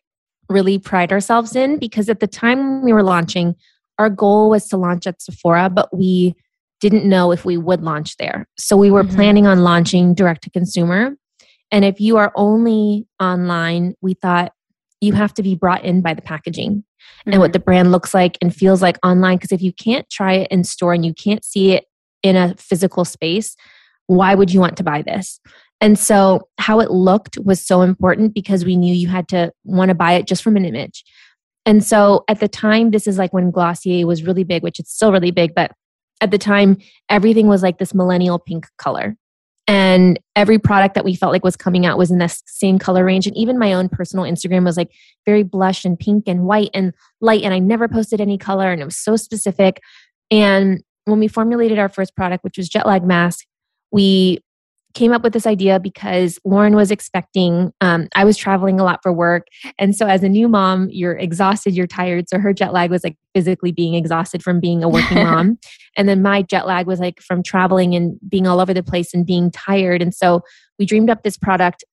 really pride ourselves in because at the time we were launching, our goal was to launch at Sephora, but we didn't know if we would launch there. So we were mm-hmm. planning on launching direct to consumer. And if you are only online, we thought you have to be brought in by the packaging mm-hmm. and what mm-hmm. the brand looks like and feels like online. Because if you can't try it in store and you can't see it in a physical space, why would you want to buy this? And so, how it looked was so important because we knew you had to want to buy it just from an image. And so, at the time, this is like when Glossier was really big, which it's still really big, but at the time, everything was like this millennial pink color. And every product that we felt like was coming out was in this same color range. And even my own personal Instagram was like very blush and pink and white and light. And I never posted any color and it was so specific. And when we formulated our first product, which was Jet Lag Mask, we came up with this idea because Lauren was expecting, um, I was traveling a lot for work. And so, as a new mom, you're exhausted, you're tired. So, her jet lag was like physically being exhausted from being a working mom. And then my jet lag was like from traveling and being all over the place and being tired. And so, we dreamed up this product.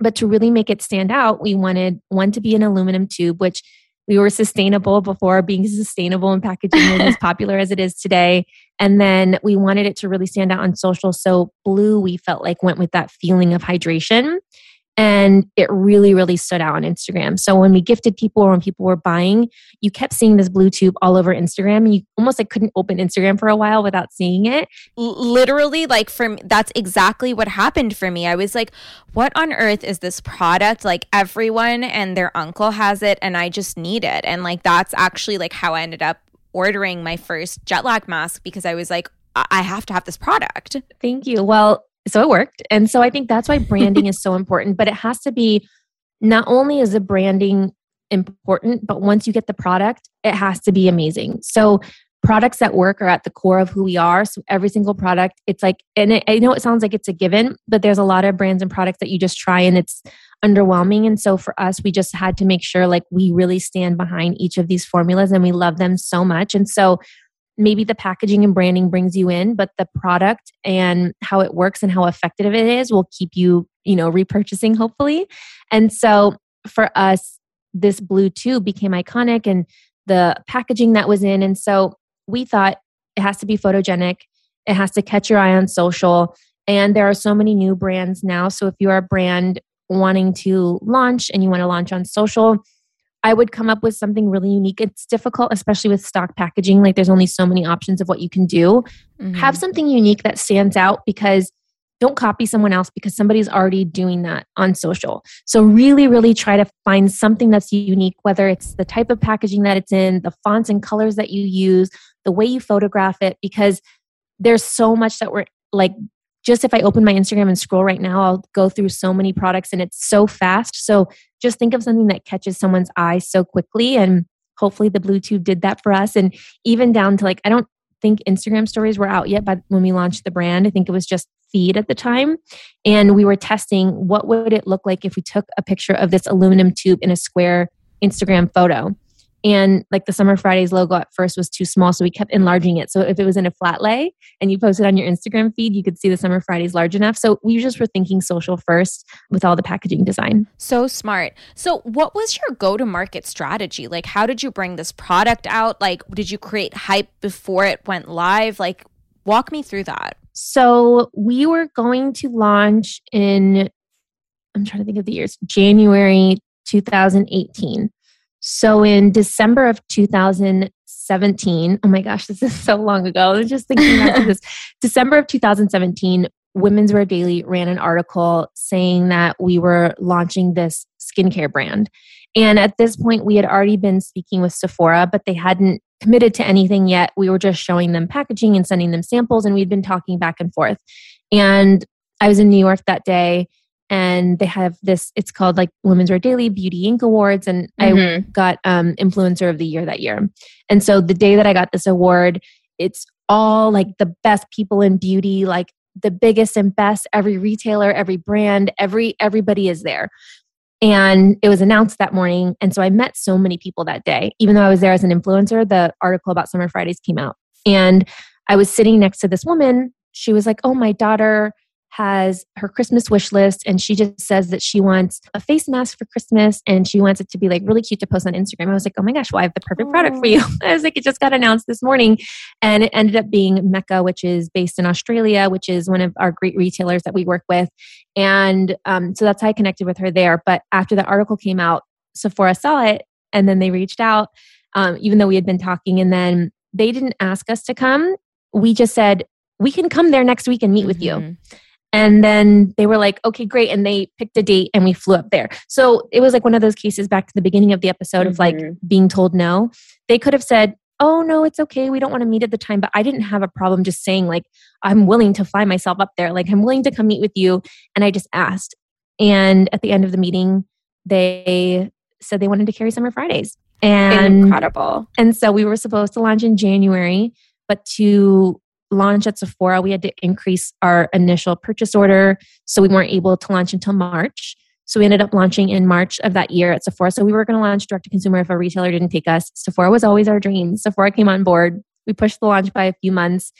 But to really make it stand out, we wanted one to be an aluminum tube, which we were sustainable before being sustainable and packaging was as popular as it is today. And then we wanted it to really stand out on social. So blue, we felt like went with that feeling of hydration. And it really, really stood out on Instagram. So when we gifted people or when people were buying, you kept seeing this blue tube all over Instagram. And you almost like couldn't open Instagram for a while without seeing it. Literally, like for me, that's exactly what happened for me. I was like, what on earth is this product? Like everyone and their uncle has it and I just need it. And like that's actually like how I ended up ordering my first jet lag mask because I was like, I have to have this product. Thank you. Well, so it worked. And so I think that's why branding is so important, but it has to be not only is the branding important, but once you get the product, it has to be amazing. So products that work are at the core of who we are. So every single product, it's like, and it, I know it sounds like it's a given, but there's a lot of brands and products that you just try and it's underwhelming. And so for us, we just had to make sure like we really stand behind each of these formulas and we love them so much. And so maybe the packaging and branding brings you in, but the product and how it works and how effective it is will keep you, you know, repurchasing hopefully. And so for us, this blue tube became iconic and the packaging that was in. And so we thought it has to be photogenic, it has to catch your eye on social. And there are so many new brands now. So if you are a brand wanting to launch and you want to launch on social, I would come up with something really unique. It's difficult, especially with stock packaging. Like there's only so many options of what you can do. Mm-hmm. Have something unique that stands out because don't copy someone else because somebody's already doing that on social. So really, really try to find something that's unique, whether it's the type of packaging that it's in, the fonts and colors that you use, the way you photograph it, because there's so much that we're like just if I open my Instagram and scroll right now, I'll go through so many products and it's so fast. So just think of something that catches someone's eye so quickly. And hopefully the Blue Tube did that for us. And even down to like, I don't think Instagram stories were out yet, but when we launched the brand, I think it was just feed at the time. And we were testing what would it look like if we took a picture of this aluminum tube in a square Instagram photo and like the summer fridays logo at first was too small so we kept enlarging it. So if it was in a flat lay and you posted on your instagram feed you could see the summer fridays large enough. So we just were thinking social first with all the packaging design. So smart. So what was your go to market strategy? Like how did you bring this product out? Like did you create hype before it went live? Like walk me through that. So we were going to launch in i'm trying to think of the years january 2018 so in December of 2017, oh my gosh, this is so long ago. I was just thinking about this. December of 2017, Women's Wear Daily ran an article saying that we were launching this skincare brand. And at this point, we had already been speaking with Sephora, but they hadn't committed to anything yet. We were just showing them packaging and sending them samples, and we'd been talking back and forth. And I was in New York that day, and they have this, it's called like Women's Wear Daily Beauty Inc. Awards. And mm-hmm. I got um, Influencer of the Year that year. And so the day that I got this award, it's all like the best people in beauty, like the biggest and best every retailer every brand every everybody is there and it was announced that morning and so i met so many people that day even though i was there as an influencer the article about summer fridays came out and i was sitting next to this woman she was like oh my daughter has her Christmas wish list and she just says that she wants a face mask for Christmas and she wants it to be like really cute to post on Instagram. I was like, oh my gosh, well, I have the perfect product for you. I was like, it just got announced this morning. And it ended up being Mecca, which is based in Australia, which is one of our great retailers that we work with. And um, so that's how I connected with her there. But after the article came out, Sephora saw it and then they reached out, um, even though we had been talking. And then they didn't ask us to come. We just said, we can come there next week and meet mm-hmm. with you. And then they were like, okay, great. And they picked a date and we flew up there. So it was like one of those cases back to the beginning of the episode mm-hmm. of like mm-hmm. being told no. They could have said, oh, no, it's okay. We don't want to meet at the time. But I didn't have a problem just saying, like, I'm willing to fly myself up there. Like, I'm willing to come meet with you. And I just asked. And at the end of the meeting, they said they wanted to carry Summer Fridays. And incredible. And so we were supposed to launch in January, but to launch at Sephora, we had to increase our initial purchase order. So we weren't able to launch until March. So we ended up launching in March of that year at Sephora. So we were going to launch direct to consumer if a retailer didn't take us. Sephora was always our dream. Sephora came on board. We pushed the launch by a few months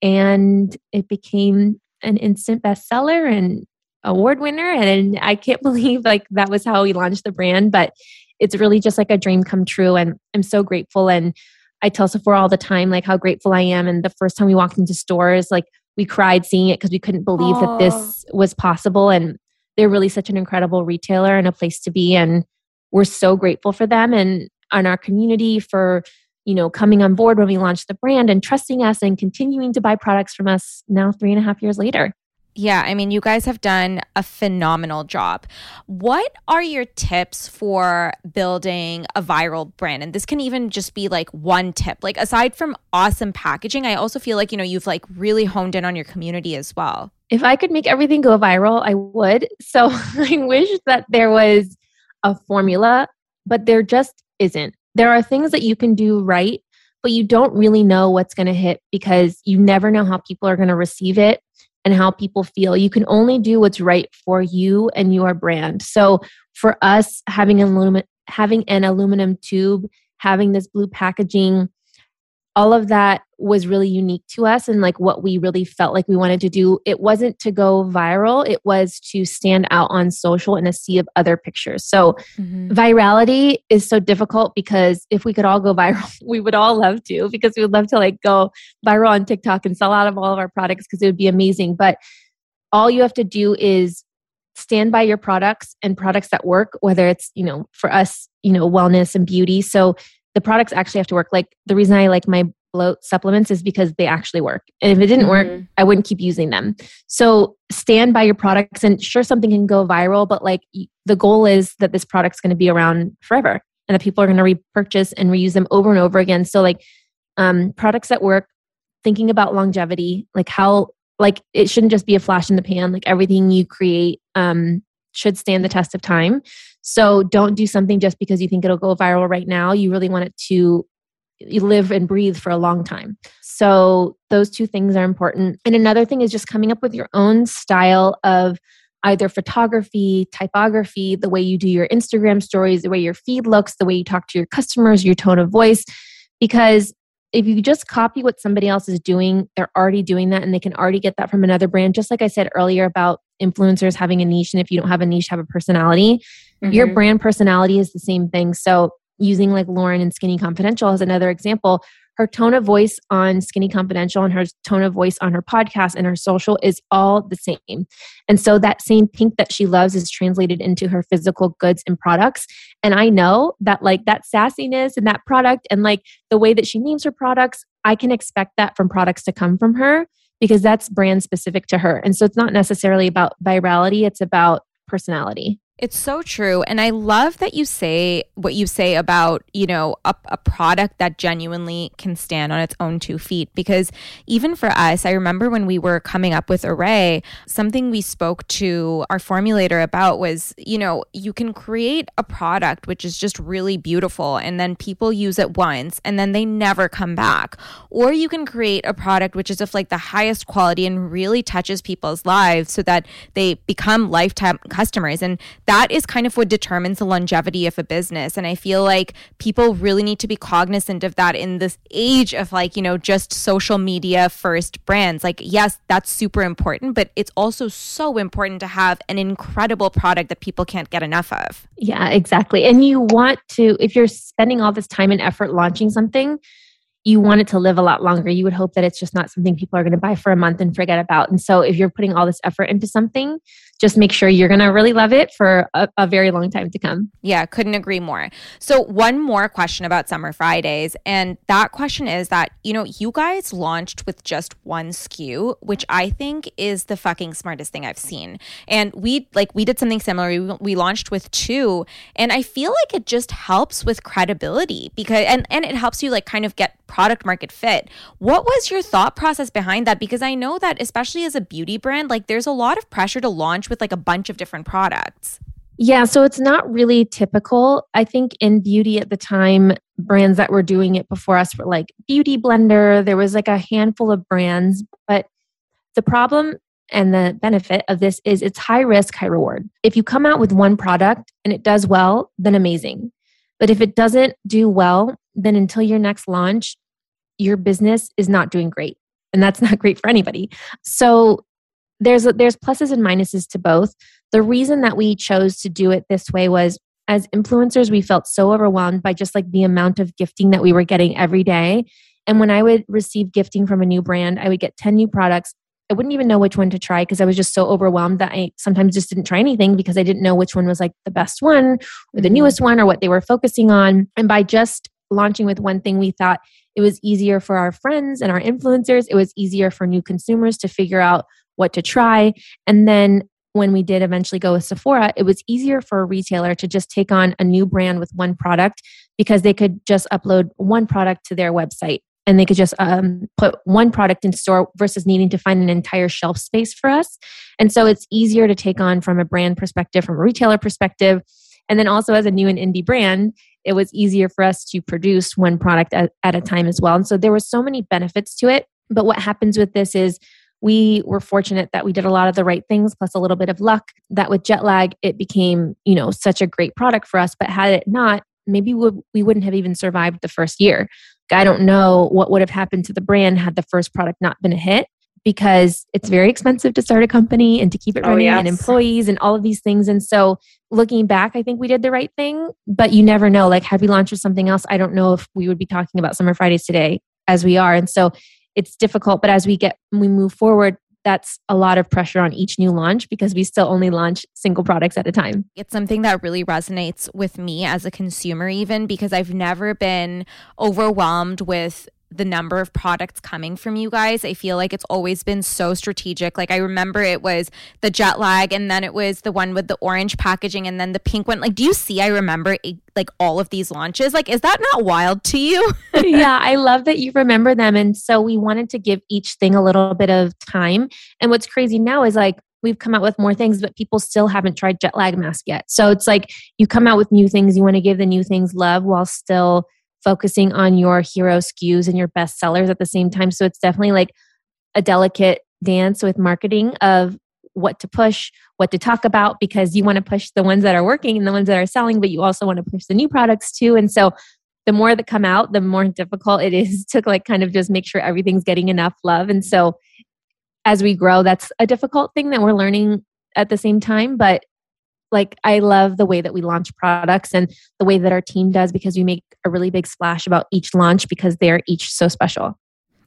and it became an instant bestseller and award winner. And I can't believe like that was how we launched the brand, but it's really just like a dream come true. And I'm so grateful. And I tell Sephora all the time, like how grateful I am. And the first time we walked into stores, like we cried seeing it because we couldn't believe Aww. that this was possible. And they're really such an incredible retailer and a place to be. And we're so grateful for them and on our community for you know coming on board when we launched the brand and trusting us and continuing to buy products from us now three and a half years later yeah, I mean, you guys have done a phenomenal job. What are your tips for building a viral brand? And this can even just be like one tip. Like, aside from awesome packaging, I also feel like, you know, you've like really honed in on your community as well. If I could make everything go viral, I would. So I wish that there was a formula, but there just isn't. There are things that you can do right, but you don't really know what's going to hit because you never know how people are going to receive it and how people feel. You can only do what's right for you and your brand. So for us, having an aluminum, having an aluminum tube, having this blue packaging, all of that was really unique to us and like what we really felt like we wanted to do. It wasn't to go viral, it was to stand out on social in a sea of other pictures. So, mm-hmm. virality is so difficult because if we could all go viral, we would all love to because we would love to like go viral on TikTok and sell out of all of our products because it would be amazing. But all you have to do is stand by your products and products that work whether it's you know for us you know wellness and beauty so the products actually have to work. Like the reason I like my bloat supplements is because they actually work. And if it didn't mm-hmm. work, I wouldn't keep using them. So stand by your products and sure something can go viral, but like the goal is that this product's going to be around forever and that people are going to repurchase and reuse them over and over again. So like um, products that work, thinking about longevity, like how like it shouldn't just be a flash in the pan. Like everything you create um, should stand the test of time. So don't do something just because you think it'll go viral right now. You really want it to live and breathe for a long time. So those two things are important. And another thing is just coming up with your own style of either photography, typography, the way you do your Instagram stories, the way your feed looks, the way you talk to your customers, your tone of voice. Because if you just copy what somebody else is doing, they're already doing that and they can already get that from another brand. Just like I said earlier about influencers having a niche. And if you don't have a niche, have a personality. Mm-hmm. Your brand personality is the same thing. So using like Lauryn and Skinny Confidential as another example, her tone of voice on Skinny Confidential and her tone of voice on her podcast and her social is all the same. And so that same pink that she loves is translated into her physical goods and products. And I know that like that sassiness and that product and like the way that she names her products, I can expect that from products to come from her because that's brand specific to her. And so it's not necessarily about virality, it's about personality. It's so true. And I love that you say what you say about, you know, a, a, product that genuinely can stand on its own two feet. Because even for us, I remember when we were coming up with Arrae, something we spoke to our formulator about was, you know, you can create a product which is just really beautiful and then people use it once and then they never come back. Or you can create a product which is of like the highest quality and really touches people's lives so that they become lifetime customers. And that is kind of what determines the longevity of a business. And I feel like people really need to be cognizant of that in this age of like, you know, just social media first brands. Like, yes, that's super important, but it's also so important to have an incredible product that people can't get enough of. Yeah, exactly. And you want to, if you're spending all this time and effort launching something, you want it to live a lot longer. You would hope that it's just not something people are going to buy for a month and forget about. And so if you're putting all this effort into something, just make sure you're going to really love it for a, a, very long time to come. Yeah, couldn't agree more. So, one more question about Summer Fridays. And that question is that, you know, you guys launched with just one SKU, which I think is the fucking smartest thing I've seen. And we, like, we did something similar. We, we launched with two. And I feel like it just helps with credibility because, and, and it helps you, like, kind of get product market fit. What was your thought process behind that? Because I know that, especially as a beauty brand, like, there's a lot of pressure to launch with like a bunch of different products? Yeah, so it's not really typical. I think in beauty at the time, brands that were doing it before us were like Beauty Blender. There was like a handful of brands, but the problem and the benefit of this is it's high risk, high reward. If you come out with one product and it does well, then amazing. But if it doesn't do well, then until your next launch, your business is not doing great. And that's not great for anybody. So there's there's pluses and minuses to both. The reason that we chose to do it this way was as influencers we felt so overwhelmed by just like the amount of gifting that we were getting every day. And when I would receive gifting from a new brand, I would get 10 new products. I wouldn't even know which one to try because I was just so overwhelmed that I sometimes just didn't try anything because I didn't know which one was like the best one or the mm-hmm. newest one or what they were focusing on. And by just launching with one thing, we thought it was easier for our friends and our influencers. It was easier for new consumers to figure out what to try. And then when we did eventually go with Sephora, it was easier for a retailer to just take on a new brand with one product because they could just upload one product to their website and they could just um, put one product in store versus needing to find an entire shelf space for us. And so it's easier to take on from a brand perspective, from a retailer perspective. And then also as a new and indie brand, it was easier for us to produce one product at, at a time as well. And so there were so many benefits to it. But what happens with this is we were fortunate that we did a lot of the right things plus a little bit of luck that with jet lag it became you know such a great product for us. But had it not maybe we, we wouldn't have even survived the first year. I don't know what would have happened to the brand had the first product not been a hit because it's very expensive to start a company and to keep it oh, running oh, yes. and employees and all of these things. And so looking back i think we did the right thing but you never know. Like had we launched with something else i don't know if we would be talking about summer fridays today as we are. And so it's difficult but as we get we move forward that's a lot of pressure on each new launch because we still only launch single products at a time. It's something that really resonates with me as a consumer, even because I've never been overwhelmed with the number of products coming from you guys. I feel like it's always been so strategic. Like I remember it was the jet lag and then it was the one with the orange packaging and then the pink one. Like do you see I remember like all of these launches? Like is that not wild to you? yeah, I love that you remember them and so we wanted to give each thing a little bit of time. And what's crazy now is like we've come out with more things, but people still haven't tried jet lag mask yet. So it's like you come out with new things, you want to give the new things love while still focusing on your hero SKUs and your best sellers at the same time. So it's definitely like a delicate dance with marketing of what to push, what to talk about, because you want to push the ones that are working and the ones that are selling, but you also want to push the new products too. And so the more that come out, the more difficult it is to like kind of just make sure everything's getting enough love. And so as we grow, that's a difficult thing that we're learning at the same time. But like I love the way that we launch products and the way that our team does because we make a really big splash about each launch because they're each so special.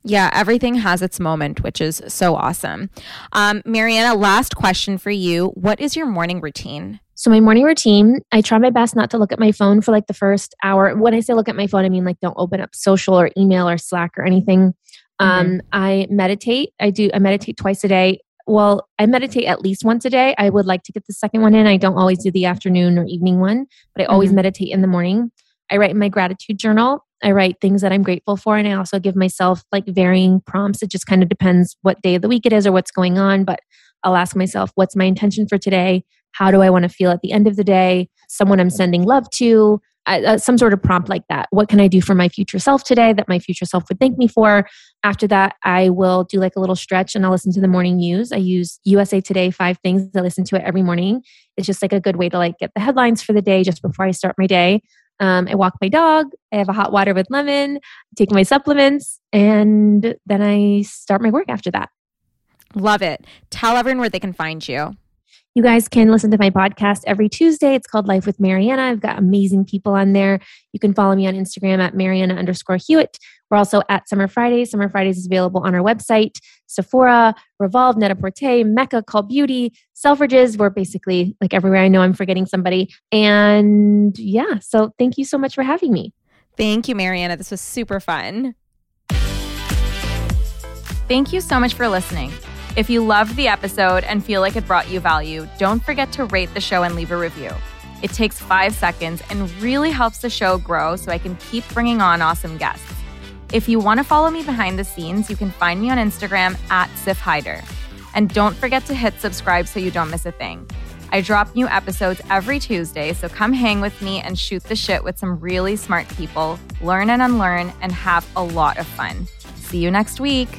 Yeah, everything has its moment, which is so awesome. Um, Marianna, last question for you. What is your morning routine? So, my morning routine, I try my best not to look at my phone for like the first hour. When I say look at my phone, I mean like don't open up social or email or Slack or anything. Um, I meditate. I do. I meditate twice a day. Well, I meditate at least once a day. I would like to get the second one in. I don't always do the afternoon or evening one, but I always Mhm. meditate in the morning. I write in my gratitude journal. I write things that I'm grateful for, and I also give myself like varying prompts. It just kind of depends what day of the week it is or what's going on. But I'll ask myself, what's my intention for today? How do I want to feel at the end of the day? Someone I'm sending love to, uh, some sort of prompt like that. What can I do for my future self today that my future self would thank me for? After that, I will do like a little stretch and I'll listen to the morning news. I use USA Today five things. I listen to it every morning. It's just like a good way to like get the headlines for the day just before I start my day. Um, I walk my dog. I have a hot water with lemon. Take my supplements, and then I start my work after that. Love it. Tell everyone where they can find you. You guys can listen to my podcast every Tuesday. It's called Life with Marianna. I've got amazing people on there. You can follow me on Instagram at Marianna underscore Hewitt. We're also at Summer Fridays. Summer Fridays is available on our website, Sephora, Revolve, Net-a-Porter, Mecca, Cult Beauty, Selfridges. We're basically like everywhere. I know I'm forgetting somebody. And yeah, so thank you so much for having me. Thank you, Marianna. This was super fun. Thank you so much for listening. If you loved the episode and feel like it brought you value, don't forget to rate the show and leave a review. It takes five seconds and really helps the show grow so I can keep bringing on awesome guests. If you want to follow me behind the scenes, you can find me on Instagram at Siff Haider. And don't forget to hit subscribe so you don't miss a thing. I drop new episodes every Tuesday, so come hang with me and shoot the shit with some really smart people, learn and unlearn, and have a lot of fun. See you next week.